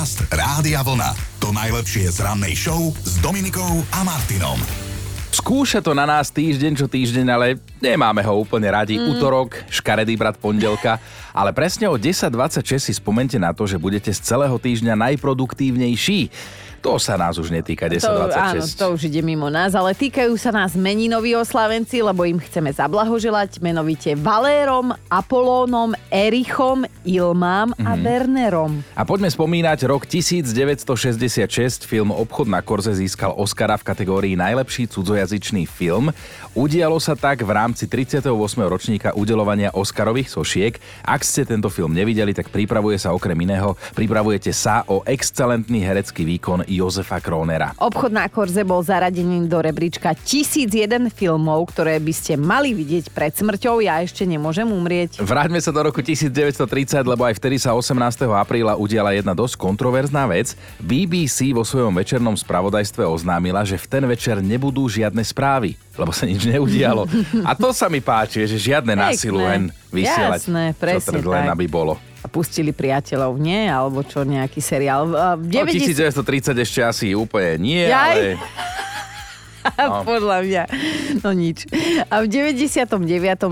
Podcast Rádia Vlna. To najlepšie z rannej show s Dominikou a Martinom. Skúša to na nás týždeň čo týždeň, ale nemáme ho úplne radi. Mm. Útorok, škaredý brat pondelka, ale presne o 10.26 si spomente na to, že budete z celého týždňa najproduktívnejší. To sa nás už netýka 1026. To, áno, to už ide mimo nás, ale týkajú sa nás meninoví oslávenci, lebo im chceme zablahoželať menovite Valérom, Apolónom, Erichom, Ilmám a mm. Wernerom. A poďme spomínať rok 1966. Film Obchod na Korze získal Oscara v kategórii Najlepší cudzojazyčný film. Udialo sa tak v rámci 38. ročníka udelovania Oscarových sošiek. Ak ste tento film nevideli, tak pripravuje sa okrem iného, pripravujete sa o excelentný herecký výkon Jozefa Kronera. Obchod na Korze bol zaradený do rebríčka 1001 filmov, ktoré by ste mali vidieť pred smrťou. Ja ešte nemôžem umrieť. Vráťme sa do roku 1930, lebo aj vtedy sa 18. apríla udiala jedna dosť kontroverzná vec. BBC vo svojom večernom spravodajstve oznámila, že v ten večer nebudú žiadne správy lebo sa nič neudialo. A to sa mi páči, že žiadne násilu len vysielať, Jasné, presne čo len aby bolo a pustili priateľov, nie? Alebo čo, nejaký seriál. V 90... no, 1930 ešte asi úplne nie, Jaj? ale... No. Podľa mňa. No nič. A v 99.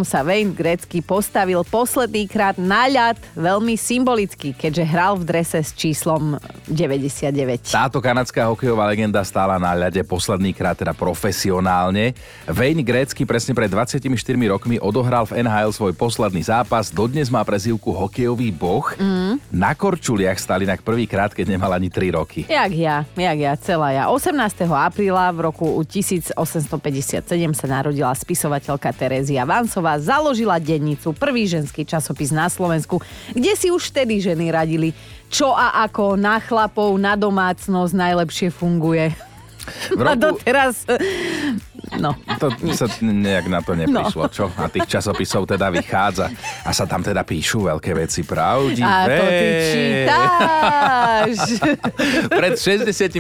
sa Wayne Gretzky postavil posledný krát na ľad veľmi symbolicky, keďže hral v drese s číslom 99. Táto kanadská hokejová legenda stála na ľade posledný krát teda profesionálne. Wayne Gretzky presne pred 24 rokmi odohral v NHL svoj posledný zápas. Dodnes má prezývku hokejový boh. Mm. Na Korčuliach stali inak prvýkrát, keď nemal ani 3 roky. Jak ja, jak ja, celá ja. 18. apríla v roku 1857 sa narodila spisovateľka Terézia Vansová, založila dennicu, prvý ženský časopis na Slovensku, kde si už vtedy ženy radili, čo a ako na chlapov, na domácnosť najlepšie funguje. V roku... A doteraz No. To sa nejak na to neprišlo, no. čo? A tých časopisov teda vychádza a sa tam teda píšu veľké veci pravdivé. A to ty čítáš. Pred 68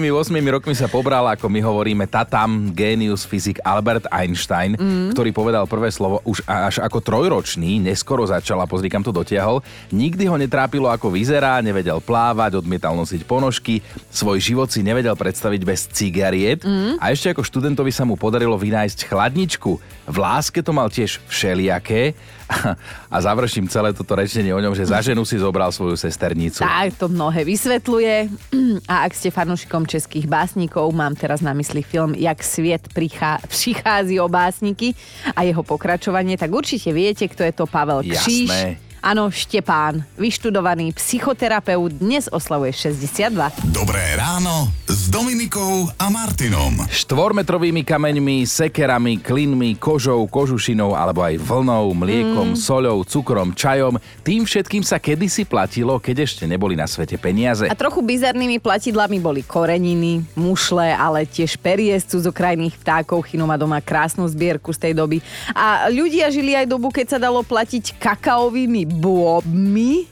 rokmi sa pobral, ako my hovoríme, tatam, genius fyzik Albert Einstein, mm. ktorý povedal prvé slovo už až ako trojročný, neskoro začal a pozri, kam to dotiahol. Nikdy ho netrápilo, ako vyzerá, nevedel plávať, odmietal nosiť ponožky, svoj život si nevedel predstaviť bez cigariet mm. a ešte ako študentovi sa mu podarilo vynájsť chladničku. V láske to mal tiež všelijaké a završím celé toto rečenie o ňom, že za ženu si zobral svoju sesternicu. Tak, to mnohé vysvetľuje. A ak ste fanúšikom českých básnikov, mám teraz na mysli film Jak sviet prichá, přichází o básniky a jeho pokračovanie, tak určite viete, kto je to Pavel Kříž. Jasné. Áno, Štepán, vyštudovaný psychoterapeut, dnes oslavuje 62. Dobré ráno s Dominikou a Martinom. Štvormetrovými kameňmi, sekerami, klinmi, kožou, kožušinou alebo aj vlnou, mliekom, mm. soľou, cukrom, čajom. Tým všetkým sa kedysi platilo, keď ešte neboli na svete peniaze. A trochu bizarnými platidlami boli koreniny, mušle, ale tiež perie z cudzokrajných vtákov. Chino má doma krásnu zbierku z tej doby. A ľudia žili aj dobu, keď sa dalo platiť kakaovými bôbmi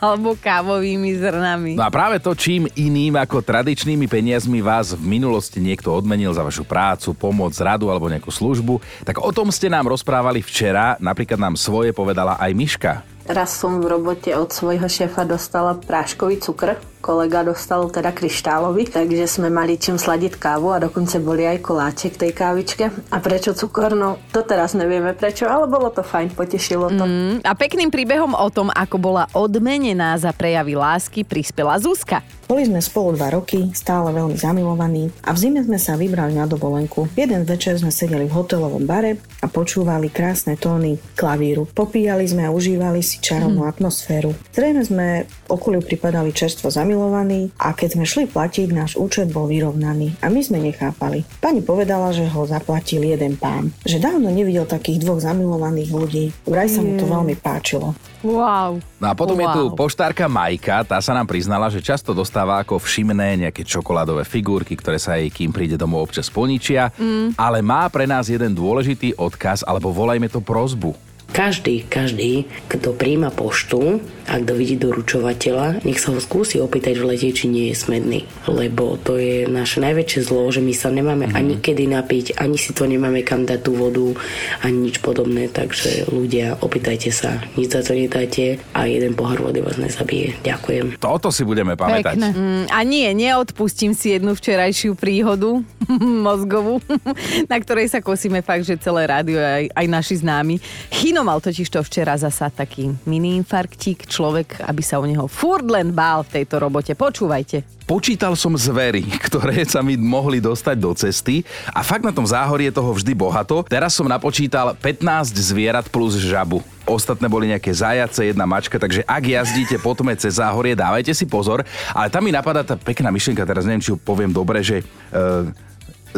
alebo kávovými zrnami. No a práve to, čím iným ako tradičnými peniazmi vás v minulosti niekto odmenil za vašu prácu, pomoc, radu alebo nejakú službu, tak o tom ste nám rozprávali včera, napríklad nám svoje povedala aj Miška. Raz som v robote od svojho šéfa dostala práškový cukr, kolega dostal teda kryštálový, takže sme mali čím sladiť kávu a dokonca boli aj koláče k tej kávičke. A prečo cukor? No to teraz nevieme prečo, ale bolo to fajn, potešilo to. Mm, a pekným príbehom o tom, ako bola odmenená za prejavy lásky, prispela Zuzka. Boli sme spolu dva roky, stále veľmi zamilovaní a v zime sme sa vybrali na dovolenku. Jeden večer sme sedeli v hotelovom bare a počúvali krásne tóny klavíru. Popíjali sme a užívali si čarovnú mm. atmosféru. Zrejme sme okoliu pripadali čerstvo zamilovaní zamilovaní a keď sme šli platiť, náš účet bol vyrovnaný a my sme nechápali. Pani povedala, že ho zaplatil jeden pán. Že dávno nevidel takých dvoch zamilovaných ľudí. Vraj sa mu to veľmi páčilo. Wow. No a potom wow. je tu poštárka Majka, tá sa nám priznala, že často dostáva ako všimné nejaké čokoládové figurky, ktoré sa jej, kým príde domov, občas poničia, mm. ale má pre nás jeden dôležitý odkaz, alebo volajme to prozbu. Každý, každý, kto príjma poštu a kto vidí doručovateľa, nech sa ho skúsi opýtať v lete, či nie je smedný. Lebo to je naše najväčšie zlo, že my sa nemáme mm. ani kedy napiť, ani si to nemáme kam dať tú vodu, ani nič podobné. Takže ľudia, opýtajte sa, nič za to nedáte a jeden pohár vody vás nezabije. Ďakujem. Toto si budeme pamätať. Mm, a nie, neodpustím si jednu včerajšiu príhodu mozgovú, na ktorej sa kosíme fakt, že celé rádio aj, aj naši známi. Chino mal totiž to včera zasa taký mini infarktík, človek, aby sa o neho furt len bál v tejto robote. Počúvajte. Počítal som zvery, ktoré sa mi mohli dostať do cesty a fakt na tom záhorie toho vždy bohato. Teraz som napočítal 15 zvierat plus žabu. Ostatné boli nejaké zajace, jedna mačka, takže ak jazdíte po tme cez záhorie, dávajte si pozor. Ale tam mi napadá tá pekná myšlienka, teraz neviem, či ju poviem dobre, že uh,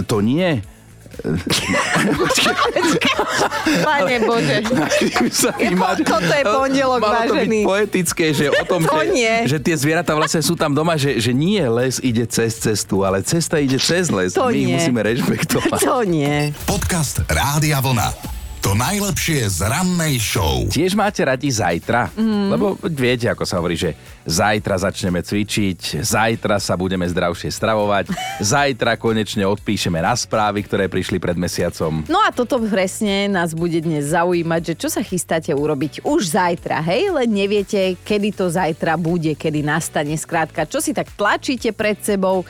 to nie Pane Bože. Toto je pondelok, Malo to byť vážený. poetické, že o tom, To že, nie. že tie zvieratá vlastne sú tam doma, že, že nie les ide cez cestu, ale cesta ide cez les. To My ich nie. musíme rešpektovať. To nie. Podcast Rádia Vlna. To najlepšie z rannej show. Tiež máte radi zajtra? Mm. Lebo viete, ako sa hovorí, že zajtra začneme cvičiť, zajtra sa budeme zdravšie stravovať, zajtra konečne odpíšeme na správy, ktoré prišli pred mesiacom. No a toto presne nás bude dnes zaujímať, že čo sa chystáte urobiť už zajtra, hej? Len neviete, kedy to zajtra bude, kedy nastane. Skrátka, čo si tak tlačíte pred sebou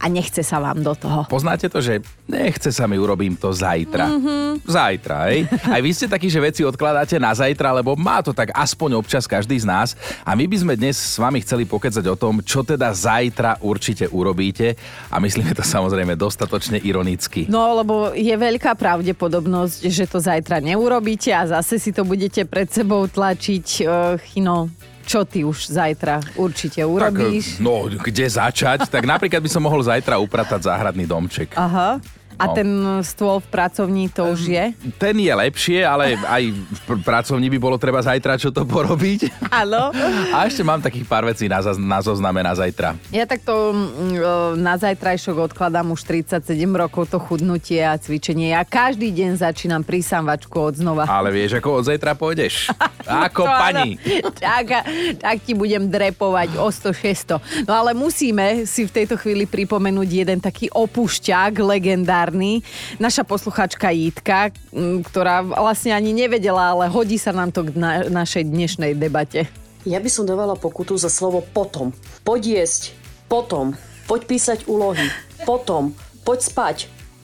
a nechce sa vám do toho. Poznáte to, že nechce sa mi, urobím to zajtra. Mm-hmm. Zajtra, hej? Aj vy ste takí, že veci odkladáte na zajtra, lebo má to tak aspoň občas každý z nás. A my by sme dnes s vami chceli pokecať o tom, čo teda zajtra určite urobíte. A myslíme to samozrejme dostatočne ironicky. No, lebo je veľká pravdepodobnosť, že to zajtra neurobíte a zase si to budete pred sebou tlačiť. Uh, chino, čo ty už zajtra určite urobíš? Tak, no, kde začať? tak napríklad by som mohol zajtra upratať záhradný domček. Aha. A No. ten stôl v pracovní to už je? Ten je lepšie, ale aj v pr- pracovní by bolo treba zajtra čo to porobiť. Áno. A ešte mám takých pár vecí na, zaz- na zozname na zajtra. Ja takto mm, na zajtrajšok odkladám už 37 rokov to chudnutie a cvičenie. Ja každý deň začínam prísavačku od znova. Ale vieš, ako od zajtra pôjdeš? Ako To pani. áno. Tak, tak ti budem drepovať o 100-600. No ale musíme si v tejto chvíli pripomenúť jeden taký opušťák legendárny. Naša posluchačka Jitka, ktorá vlastne ani nevedela, ale hodí sa nám to k na- našej dnešnej debate. Ja by som dávala pokutu za slovo potom. Poď jesť. Potom. Poď písať úlohy. Potom. Poď spať.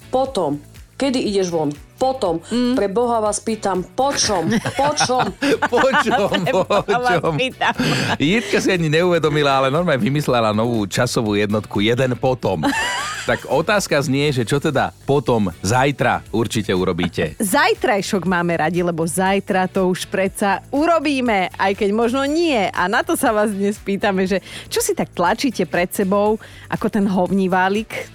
Potom. Kedy ideš von? Potom. Mm. Pre Boha vás pýtam, počom? Počom? Počom, pýtam. Jitka si ani neuvedomila, ale normálne vymyslela novú časovú jednotku, jeden potom. Tak otázka znie, že čo teda potom, zajtra určite urobíte. Zajtrajšok máme radi, lebo zajtra to už predsa urobíme, aj keď možno nie. A na to sa vás dnes pýtame, že čo si tak tlačíte pred sebou, ako ten hovníválik,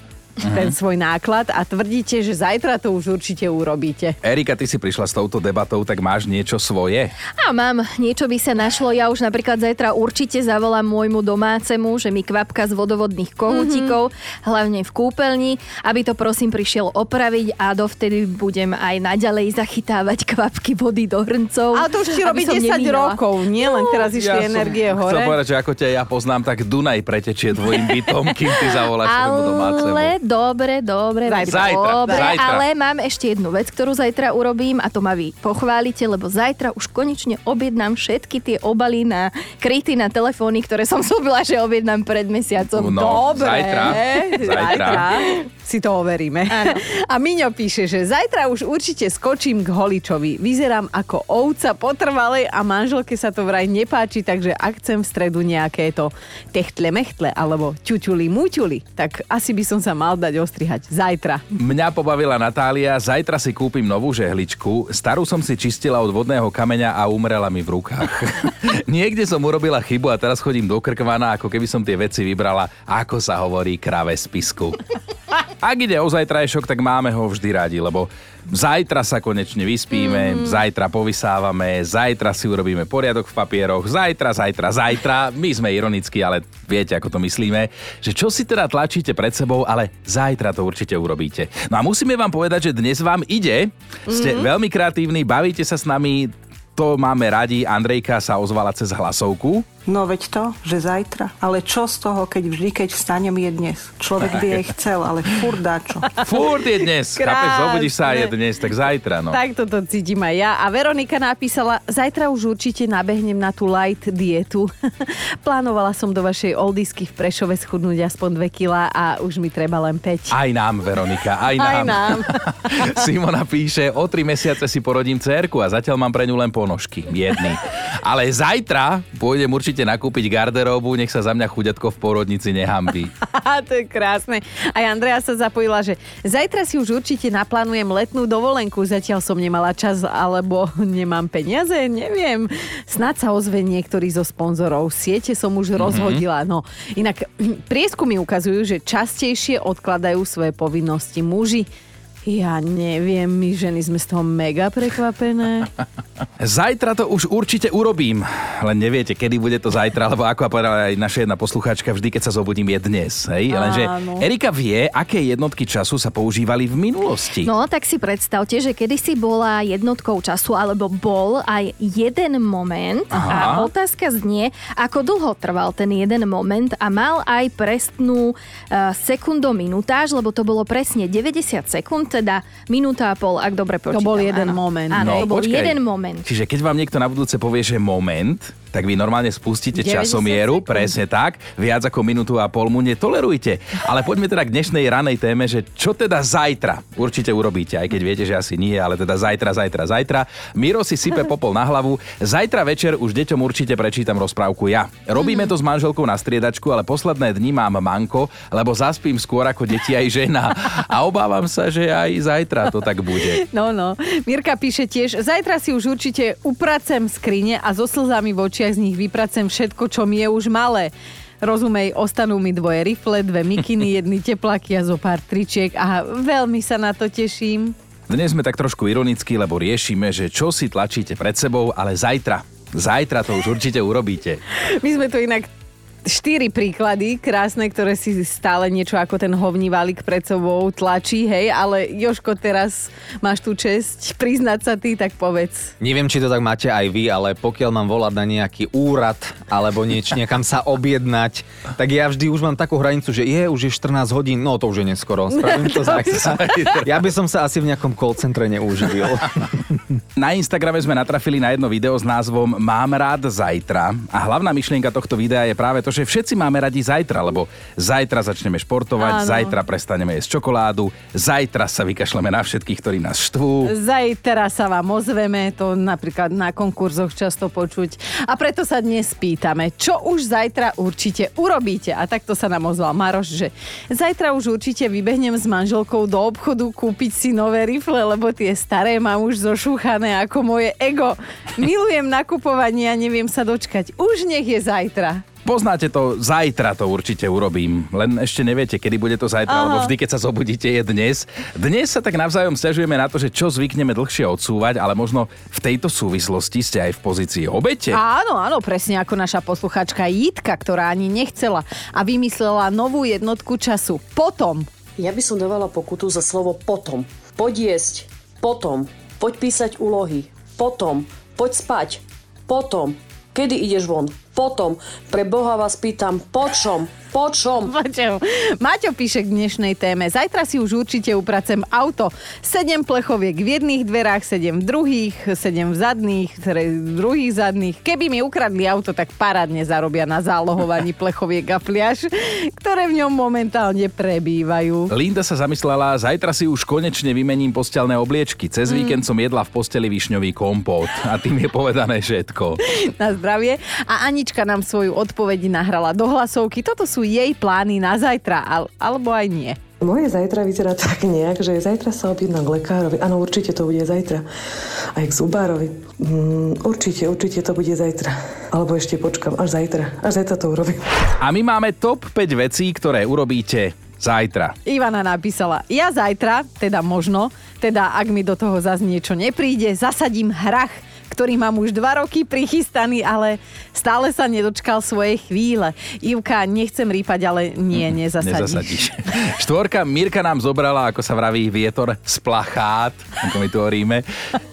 ten svoj náklad a tvrdíte, že zajtra to už určite urobíte. Erika, ty si prišla s touto debatou, tak máš niečo svoje? A mám, niečo by sa našlo. Ja už napríklad zajtra určite zavolám môjmu domácemu, že mi kvapka z vodovodných kohútikov, mm-hmm. hlavne v kúpeľni, aby to prosím prišiel opraviť a dovtedy budem aj naďalej zachytávať kvapky vody do hrncov. Ale to už ti robí som 10 nemínala. rokov, nie len teraz išli energie som hore. Chcel povedať, že ako ťa ja poznám, tak Dunaj pretečie tvojim bytom, kým ty zavoláš svojmu domácemu. Ale dobre, dobre, Zajtra. Zajtra, dobre, zajtra. ale mám ešte jednu vec, ktorú zajtra urobím a to ma vy pochválite, lebo zajtra už konečne objednám všetky tie obaly na kryty na telefóny, ktoré som slúbila, že objednám pred mesiacom. No, Dobre, zajtra. Zajtra. si to overíme. Áno. A Miňo píše, že zajtra už určite skočím k holičovi. Vyzerám ako ovca potrvalej a manželke sa to vraj nepáči, takže ak chcem v stredu nejaké to techtle mechtle alebo ťuťuli muťuli, tak asi by som sa mal dať ostrihať zajtra. Mňa pobavila Natália, zajtra si kúpim novú žehličku. Starú som si čistila od vodného kameňa a umrela mi v rukách. Niekde som urobila chybu a teraz chodím do krkvana, ako keby som tie veci vybrala, ako sa hovorí, krave z pisku. Ak ide o zajtrajšok, tak máme ho vždy radi, lebo zajtra sa konečne vyspíme, mm. zajtra povysávame, zajtra si urobíme poriadok v papieroch, zajtra, zajtra, zajtra. My sme ironicky, ale viete, ako to myslíme, že čo si teda tlačíte pred sebou, ale zajtra to určite urobíte. No a musíme vám povedať, že dnes vám ide, ste mm. veľmi kreatívni, bavíte sa s nami, to máme radi. Andrejka sa ozvala cez hlasovku. No veď to, že zajtra. Ale čo z toho, keď vždy, keď vstanem je dnes? Človek by aj chcel, ale furt čo. Furt je dnes. Chápeš, zobudíš sa a je dnes, tak zajtra, no. Tak toto cítim aj ja. A Veronika napísala, zajtra už určite nabehnem na tú light dietu. Plánovala som do vašej oldisky v Prešove schudnúť aspoň 2 kila a už mi treba len 5. Aj nám, Veronika, aj nám. Aj nám. Simona píše, o tri mesiace si porodím cerku a zatiaľ mám pre ňu len ponožky. Jedný. Ale zajtra pôjdem určite nakúpiť garderóbu, nech sa za mňa chuďatko v porodnici nehambí. to je krásne. Aj Andrea sa zapojila, že zajtra si už určite naplánujem letnú dovolenku. Zatiaľ som nemala čas, alebo nemám peniaze, neviem. Snad sa ozve niektorý zo sponzorov. Siete som už mm-hmm. rozhodila. No, inak prieskumy ukazujú, že častejšie odkladajú svoje povinnosti muži. Ja neviem, my ženy sme z toho mega prekvapené. Zajtra to už určite urobím. Len neviete, kedy bude to zajtra, lebo ako povedala aj naša jedna poslucháčka, vždy, keď sa zobudím, je dnes. Hej? Lenže Áno. Erika vie, aké jednotky času sa používali v minulosti. No, tak si predstavte, že kedysi bola jednotkou času, alebo bol aj jeden moment Aha. a otázka znie, ako dlho trval ten jeden moment a mal aj presnú uh, sekundominutáž, lebo to bolo presne 90 sekúnd, teda minúta a pol, ak dobre počítam. bol jeden áno. moment. Áno, to bol No, počkaj. jeden moment. Čiže keď vám niekto na budúce povie, že moment, tak vy normálne spustíte 90 časomieru, sekúnd. presne tak, viac ako minútu a pol mu netolerujte. Ale poďme teda k dnešnej ranej téme, že čo teda zajtra určite urobíte, aj keď viete, že asi nie, ale teda zajtra, zajtra, zajtra. Miro si sype popol na hlavu. Zajtra večer už deťom určite prečítam rozprávku ja. Robíme to s manželkou na striedačku, ale posledné dni mám manko, lebo zaspím skôr ako deti aj žena. A obávam sa, že aj zajtra to tak bude. No, no. Mirka píše tiež, zajtra si už určite upracem skrine a so slzami v očiach z nich vypracem všetko, čo mi je už malé. Rozumej, ostanú mi dvoje rifle, dve mikiny, jedny teplaky a zo pár tričiek a veľmi sa na to teším. Dnes sme tak trošku ironicky, lebo riešime, že čo si tlačíte pred sebou, ale zajtra. Zajtra to už určite urobíte. My sme tu inak štyri príklady krásne, ktoré si stále niečo ako ten hovnívalík pred sebou tlačí, hej, ale Joško, teraz máš tú česť priznať sa ty, tak povedz. Neviem, či to tak máte aj vy, ale pokiaľ mám volať na nejaký úrad alebo nieč, niekam sa objednať, tak ja vždy už mám takú hranicu, že je, už je 14 hodín, no to už je neskoro, spravím to zajtra. Ja by som sa asi v nejakom call centre neuživil. Na Instagrame sme natrafili na jedno video s názvom Mám rád zajtra a hlavná myšlienka tohto videa je práve to, že všetci máme radi zajtra, lebo zajtra začneme športovať, Áno. zajtra prestaneme jesť čokoládu, zajtra sa vykašleme na všetkých, ktorí nás štvú. Zajtra sa vám ozveme, to napríklad na konkurzoch často počuť. A preto sa dnes pýtame, čo už zajtra určite urobíte. A takto sa nám ozval Maroš, že zajtra už určite vybehnem s manželkou do obchodu kúpiť si nové rifle, lebo tie staré mám už zošúchané ako moje ego. Milujem nakupovanie a neviem sa dočkať. Už nech je zajtra. Poznáte to, zajtra to určite urobím. Len ešte neviete, kedy bude to zajtra, Aha. lebo vždy, keď sa zobudíte, je dnes. Dnes sa tak navzájom stiažujeme na to, že čo zvykneme dlhšie odsúvať, ale možno v tejto súvislosti ste aj v pozícii obete. Áno, áno, presne ako naša posluchačka Jitka, ktorá ani nechcela a vymyslela novú jednotku času. Potom. Ja by som dávala pokutu za slovo potom. Poď jesť. Potom. Poď písať úlohy. Potom. Poď spať. Potom. Kedy ideš von? Potom. Pre Boha vás pýtam, po čom? Po čom? Počujem. Maťo píše k dnešnej téme. Zajtra si už určite upracem auto. Sedem plechoviek v jedných dverách, sedem v druhých, sedem v zadných, v druhých zadných. Keby mi ukradli auto, tak parádne zarobia na zálohovaní plechoviek a fliaž, ktoré v ňom momentálne prebývajú. Linda sa zamyslela, zajtra si už konečne vymením postelné obliečky. Cez víkend som jedla v posteli višňový kompót. A tým je povedané všetko. Na zdravie. A Anička nám svoju odpoveď nahrala do hlasovky. Toto sú jej plány na zajtra, al- alebo aj nie. Moje zajtra vyzerá tak nejak, že zajtra sa objednám k lekárovi. Áno, určite to bude zajtra. Aj k zubárovi. Mm, určite, určite to bude zajtra. Alebo ešte počkam, až zajtra. Až zajtra to urobím. A my máme top 5 vecí, ktoré urobíte zajtra. Ivana napísala, ja zajtra, teda možno, teda ak mi do toho zase niečo nepríde, zasadím hrach ktorý mám už dva roky prichystaný, ale stále sa nedočkal svojej chvíle. Ivka, nechcem rýpať, ale nie, nezasadíš. Nezasadíš. Štvorka Mirka nám zobrala, ako sa vraví, vietor z plachát, ako my tu hovoríme.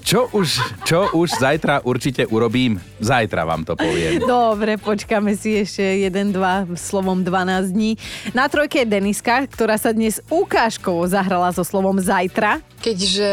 Čo už, čo už zajtra určite urobím? Zajtra vám to poviem. Dobre, počkáme si ešte 1-2 slovom 12 dní. Na trojke je Deniska, ktorá sa dnes ukážkovo zahrala so slovom zajtra. Keďže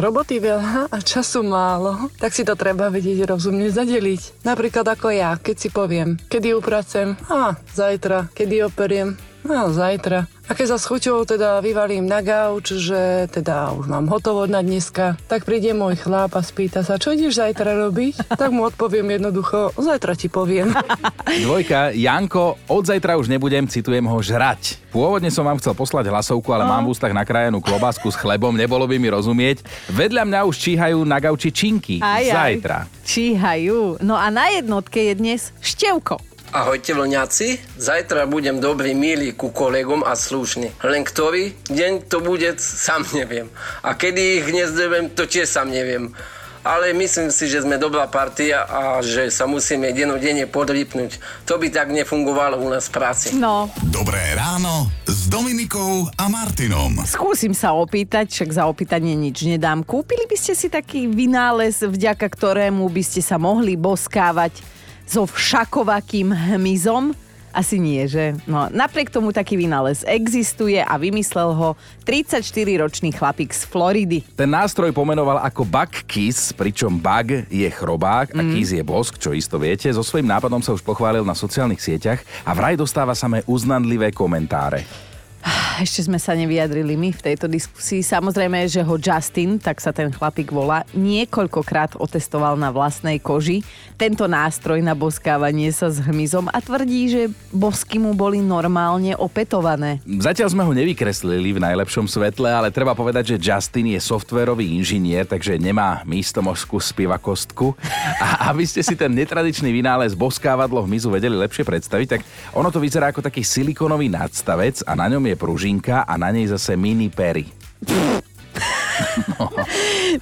roboty veľa a času málo, tak si to treba vedieť rozumne zadeliť. Napríklad ako ja, keď si poviem, kedy upracem, a zajtra, kedy operiem, No, zajtra. A keď sa s chuťou teda vyvalím na gauč, že teda už mám hotovo na dneska, tak príde môj chlap a spýta sa, čo ideš zajtra robiť? Tak mu odpoviem jednoducho, zajtra ti poviem. Dvojka, Janko, od zajtra už nebudem, citujem ho, žrať. Pôvodne som vám chcel poslať hlasovku, ale mám v ústach nakrájanú klobásku s chlebom, nebolo by mi rozumieť. Vedľa mňa už číhajú na gauči činky. Aj, aj. Zajtra. Číhajú. No a na jednotke je dnes števko. Ahojte vlňáci, zajtra budem dobrý, milý ku kolegom a slušný. Len ktorý deň to bude, sám neviem. A kedy ich nezdebem, to tiež sám neviem. Ale myslím si, že sme dobrá partia a že sa musíme denodenne podrýpnuť. To by tak nefungovalo u nás v práci. No. Dobré ráno s Dominikou a Martinom. Skúsim sa opýtať, však za opýtanie nič nedám. Kúpili by ste si taký vynález, vďaka ktorému by ste sa mohli boskávať so všakovakým hmyzom? Asi nie, že? No, napriek tomu taký vynález existuje a vymyslel ho 34-ročný chlapík z Floridy. Ten nástroj pomenoval ako Bug Kiss, pričom bug je chrobák a Mm. kiss je bosk, čo isto viete. So svojím nápadom sa už pochválil na sociálnych sieťach a vraj dostáva samé uznanlivé komentáre. Ešte sme sa nevyjadrili my v tejto diskusii. Samozrejme, že ho Justin, tak sa ten chlapík volá, niekoľkokrát otestoval na vlastnej koži tento nástroj na boskávanie sa s hmyzom a tvrdí, že bosky mu boli normálne opetované. Zatiaľ sme ho nevykreslili v najlepšom svetle, ale treba povedať, že Justin je softverový inžinier, takže nemá místomožskú spivakostku. A aby ste si ten netradičný vynález boskávadlo hmyzu vedeli lepšie predstaviť, tak ono to vyzerá ako taký silikonový nadstavec a na ňom je pružinka a na nej zase mini pery.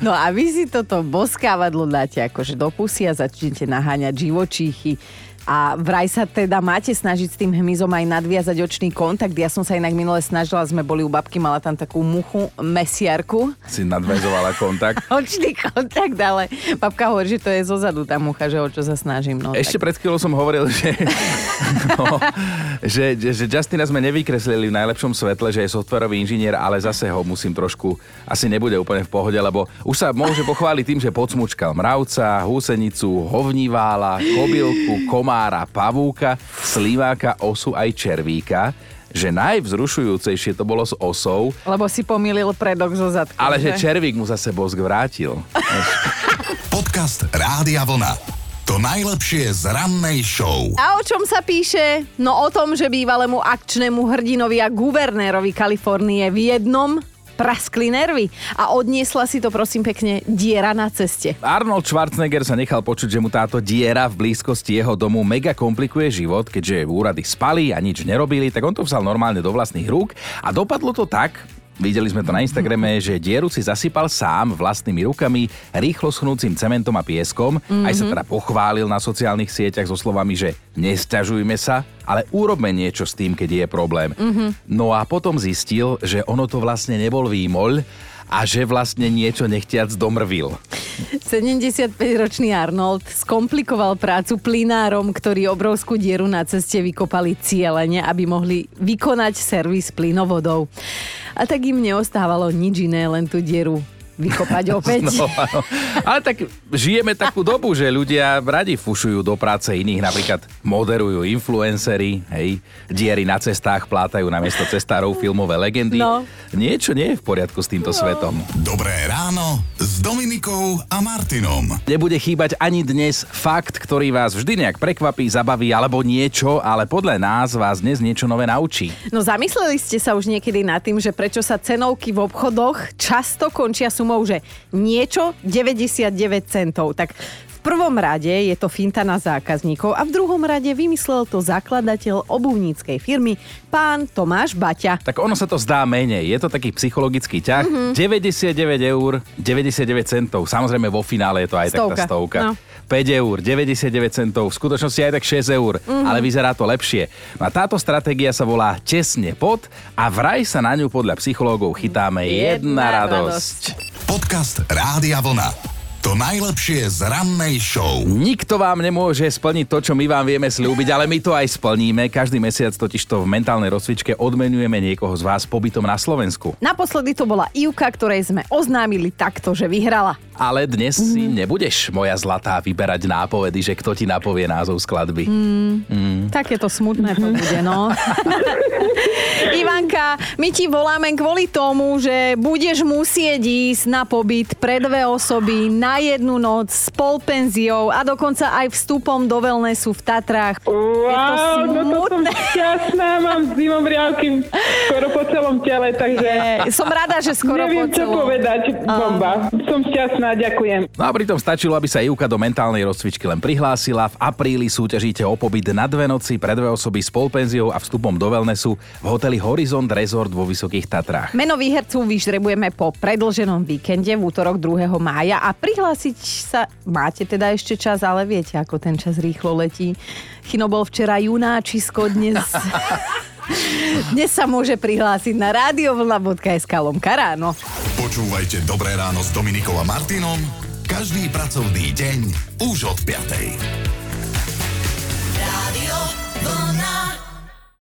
No a vy si toto boskávadlo dáte akože do pusy a začnete naháňať živočíchy. A vraj sa teda máte snažiť s tým hmyzom aj nadviazať očný kontakt. Ja som sa inak minule snažila, sme boli u babky, mala tam takú muchu, mesiarku. Si nadväzovala kontakt. Očný kontakt, ale babka hovorí, že to je zozadu tá mucha, že o čo sa snažím. No, Ešte tak. pred chvíľou som hovoril, že, no, že, že Justina sme nevykreslili v najlepšom svetle, že je softwarový inžinier, ale zase ho musím trošku, asi nebude úplne v pohode, lebo už sa môže pochváliť tým, že podsmučkal mravca, húsenicu, hovnívála, kobylku, komára, pavúka, sliváka, osu aj červíka že najvzrušujúcejšie to bolo s osou, Lebo si pomýlil predok zo zadku. ale že červík mu zase bosk vrátil. Podcast Rádia Vlna. To najlepšie z rannej show. A o čom sa píše? No o tom, že bývalému akčnému hrdinovi a guvernérovi Kalifornie v jednom praskli nervy. A odniesla si to prosím pekne diera na ceste. Arnold Schwarzenegger sa nechal počuť, že mu táto diera v blízkosti jeho domu mega komplikuje život, keďže úrady spali a nič nerobili, tak on to vzal normálne do vlastných rúk. A dopadlo to tak, Videli sme to na Instagrame, že dieru si zasypal sám vlastnými rukami, rýchlo schnúcim cementom a pieskom. Mm-hmm. Aj sa teda pochválil na sociálnych sieťach so slovami, že nesťažujme sa, ale urobme niečo s tým, keď je problém. Mhm. No a potom zistil, že ono to vlastne nebol výmoľ a že vlastne niečo nechtiac domrvil. 75-ročný Arnold skomplikoval prácu plynárom, ktorí obrovskú dieru na ceste vykopali cieľene, aby mohli vykonať servis plynovodov. A tak im neostávalo nič iné, len tú dieru vykopať opäť. No, áno. Ale tak žijeme takú dobu, že ľudia radi fušujú do práce iných, napríklad moderujú influencery, hej, diery na cestách plátajú namiesto cestárov filmové legendy. No. Niečo nie je v poriadku s týmto svetom. Dobré ráno s Dominikou a Martinom. Nebude chýbať ani dnes fakt, ktorý vás vždy nejak prekvapí, zabaví alebo niečo, ale podľa nás vás dnes niečo nové naučí. No zamysleli ste sa už niekedy nad tým, že prečo sa cenovky v obchodoch často končia sumou, že niečo 99 centov. Tak v prvom rade je to finta na zákazníkov a v druhom rade vymyslel to zakladateľ obuvníckej firmy, pán Tomáš Baťa. Tak ono sa to zdá menej. Je to taký psychologický ťah. Mhm. 99 eur, 99 centov. Samozrejme vo finále je to aj tak Stovka, tá stovka. no. 5 eur, 99 centov, v skutočnosti aj tak 6 eur, Mhm. ale vyzerá to lepšie. No a táto stratégia sa volá tesne pod a vraj sa na ňu podľa psychológov chytáme jedna, Jedna radosť. Podcast Rádia Vlna. To najlepšie z rannej show. Nikto vám nemôže splniť to, čo my vám vieme slúbiť, ale my to aj splníme. Každý mesiac totiž to v mentálnej rozcvičke odmenujeme niekoho z vás pobytom na Slovensku. Naposledy to bola Ivka, ktorej sme oznámili takto, že vyhrala. Ale dnes si nebudeš, moja zlatá, vyberať nápovedy, že kto ti napovie názov skladby. Mm, Mm. Takéto smutné to bude, no. Ivanka, my ti voláme kvôli tomu, že budeš musieť ísť na pobyt pre dve osoby na jednu noc s polpenziou a dokonca aj vstupom do wellnessu v Tatrách. Je to Wow, no to som smutné. šťastná, mám zimomriavky skoro po celom tele, takže... Som rada, že skoro Neviem, po čo celom. povedať, bomba. Som šťastná, ďakujem. No a pritom stačilo, aby sa Ivka do mentálnej rozcvičky len prihlásila. V apríli súťažíte o pobyt na dve noci pre dve osoby s polpenziou a vstupom do wellnessu v hoteli Horizont Resort vo Vysokých Tatrách. Meno výhercu vyžrebujeme po predlženom víkende v útorok 2. mája a prihlásiť sa máte teda ešte čas, ale viete, ako ten čas rýchlo letí. Chino bol včera junáčisko, dnes... Dnes sa môže prihlásiť na radiovlna.sk lomka ráno. Počúvajte Dobré ráno s Dominikom a Martinom každý pracovný deň už od 5. Rádio